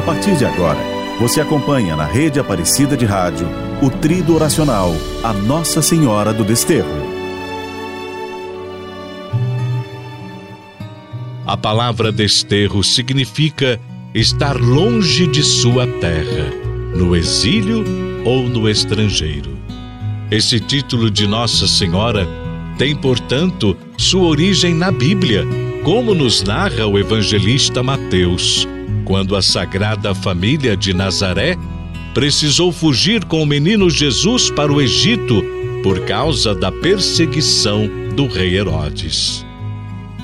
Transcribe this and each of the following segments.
A partir de agora, você acompanha na rede Aparecida de Rádio o trido oracional A Nossa Senhora do Desterro. A palavra desterro significa estar longe de sua terra, no exílio ou no estrangeiro. Esse título de Nossa Senhora tem, portanto, sua origem na Bíblia, como nos narra o evangelista Mateus, quando a Sagrada Família de Nazaré precisou fugir com o menino Jesus para o Egito por causa da perseguição do rei Herodes.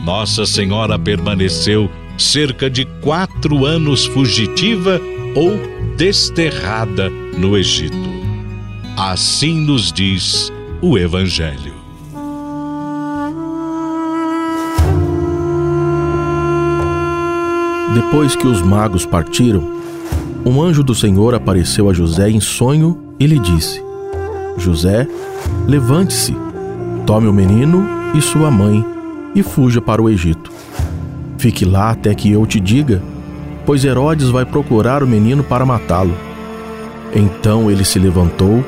Nossa Senhora permaneceu cerca de quatro anos fugitiva ou desterrada no Egito. Assim nos diz o Evangelho. Depois que os magos partiram, um anjo do Senhor apareceu a José em sonho e lhe disse: José, levante-se, tome o menino e sua mãe e fuja para o Egito. Fique lá até que eu te diga, pois Herodes vai procurar o menino para matá-lo. Então ele se levantou,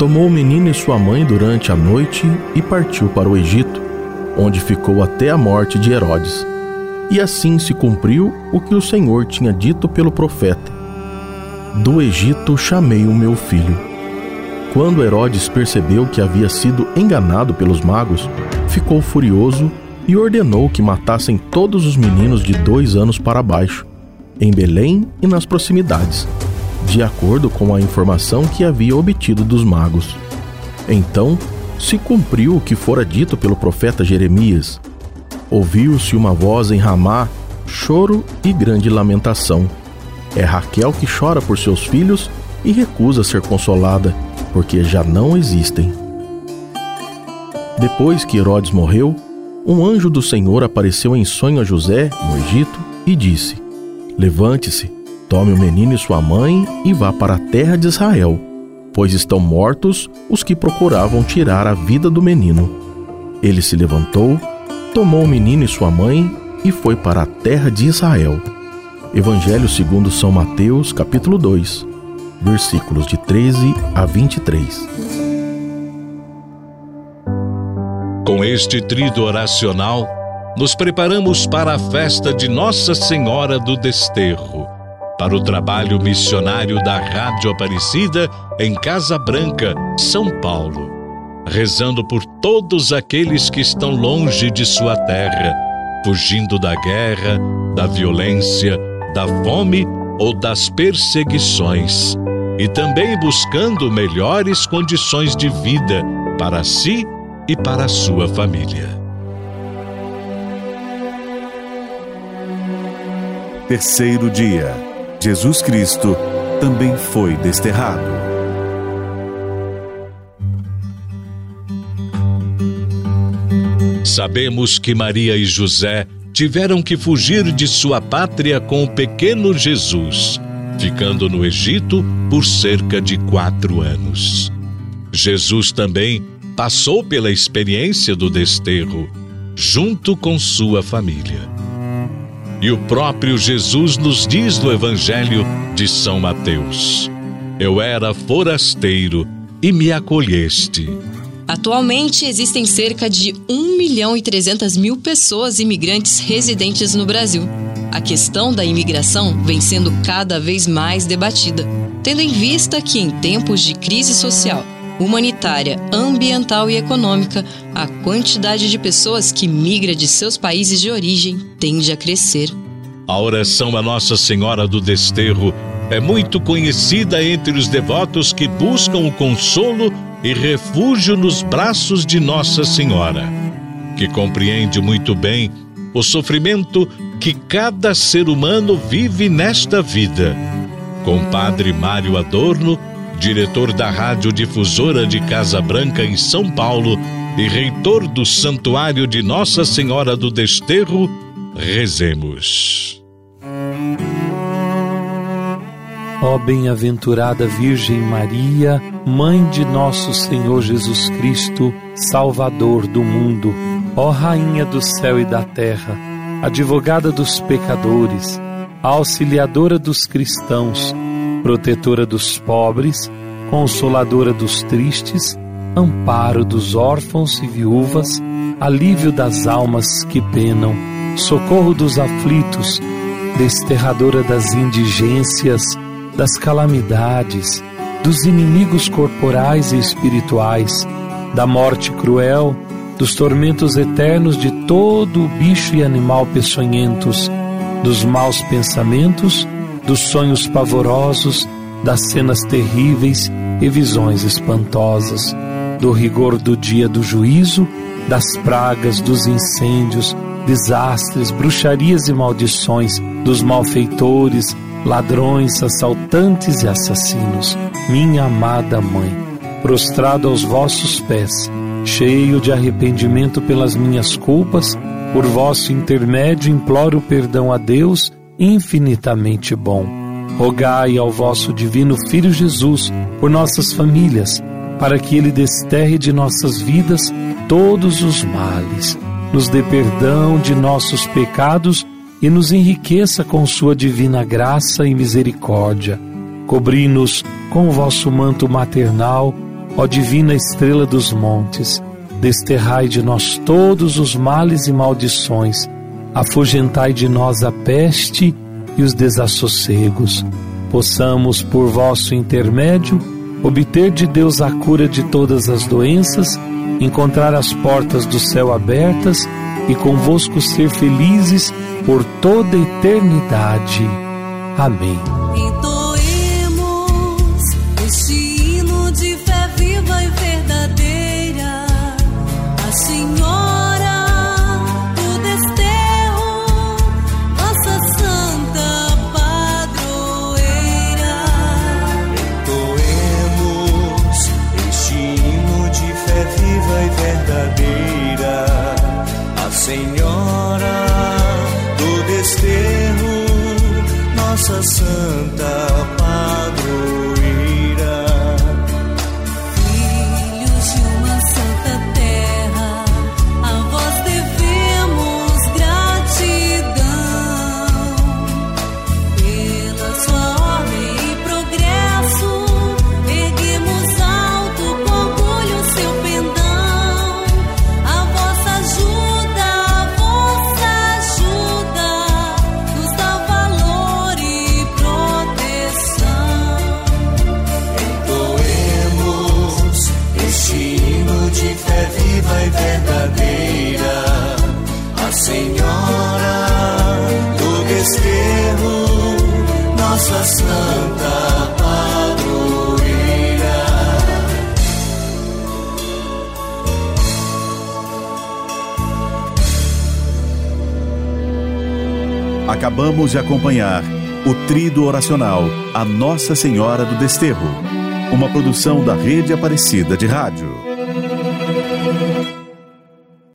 tomou o menino e sua mãe durante a noite e partiu para o Egito, onde ficou até a morte de Herodes. E assim se cumpriu o que o Senhor tinha dito pelo profeta: Do Egito chamei o meu filho. Quando Herodes percebeu que havia sido enganado pelos magos, ficou furioso e ordenou que matassem todos os meninos de dois anos para baixo, em Belém e nas proximidades, de acordo com a informação que havia obtido dos magos. Então se cumpriu o que fora dito pelo profeta Jeremias ouviu-se uma voz em Ramá, choro e grande lamentação. É Raquel que chora por seus filhos e recusa ser consolada, porque já não existem. Depois que Herodes morreu, um anjo do Senhor apareceu em sonho a José, no Egito, e disse: Levante-se, tome o menino e sua mãe e vá para a terra de Israel, pois estão mortos os que procuravam tirar a vida do menino. Ele se levantou tomou o menino e sua mãe e foi para a terra de Israel. Evangelho segundo São Mateus, capítulo 2, versículos de 13 a 23. Com este trido oracional, nos preparamos para a festa de Nossa Senhora do Desterro, para o trabalho missionário da Rádio Aparecida em Casa Branca, São Paulo rezando por todos aqueles que estão longe de sua terra, fugindo da guerra, da violência, da fome ou das perseguições, e também buscando melhores condições de vida para si e para sua família. Terceiro dia. Jesus Cristo também foi desterrado. Sabemos que Maria e José tiveram que fugir de sua pátria com o pequeno Jesus, ficando no Egito por cerca de quatro anos. Jesus também passou pela experiência do desterro, junto com sua família. E o próprio Jesus nos diz no Evangelho de São Mateus: Eu era forasteiro e me acolheste Atualmente existem cerca de 1 milhão e 300 mil pessoas imigrantes residentes no Brasil. A questão da imigração vem sendo cada vez mais debatida, tendo em vista que, em tempos de crise social, humanitária, ambiental e econômica, a quantidade de pessoas que migra de seus países de origem tende a crescer. A oração a Nossa Senhora do Desterro é muito conhecida entre os devotos que buscam o consolo e refúgio nos braços de Nossa Senhora, que compreende muito bem o sofrimento que cada ser humano vive nesta vida. Com Padre Mário Adorno, diretor da Rádio Difusora de Casa Branca em São Paulo e reitor do Santuário de Nossa Senhora do Desterro, rezemos. Ó bem-aventurada Virgem Maria, Mãe de nosso Senhor Jesus Cristo, Salvador do mundo, ó Rainha do céu e da terra, advogada dos pecadores, auxiliadora dos cristãos, protetora dos pobres, consoladora dos tristes, amparo dos órfãos e viúvas, alívio das almas que penam, socorro dos aflitos, desterradora das indigências, das calamidades, dos inimigos corporais e espirituais, da morte cruel, dos tormentos eternos de todo o bicho e animal peçonhentos, dos maus pensamentos, dos sonhos pavorosos, das cenas terríveis e visões espantosas, do rigor do dia do juízo, das pragas, dos incêndios, desastres, bruxarias e maldições, dos malfeitores, ladrões, assaltantes e assassinos. Minha amada Mãe, prostrado aos vossos pés, cheio de arrependimento pelas minhas culpas, por vosso intermédio imploro perdão a Deus infinitamente bom. Rogai ao vosso divino Filho Jesus por nossas famílias, para que ele desterre de nossas vidas todos os males, nos dê perdão de nossos pecados e nos enriqueça com sua divina graça e misericórdia. Cobri-nos com o vosso manto maternal, ó divina estrela dos montes. Desterrai de nós todos os males e maldições. Afugentai de nós a peste e os desassossegos. Possamos, por vosso intermédio, obter de Deus a cura de todas as doenças, encontrar as portas do céu abertas e convosco ser felizes por toda eternidade. Amém. Acabamos de acompanhar o Trido Oracional A Nossa Senhora do Desterro, uma produção da Rede Aparecida de Rádio.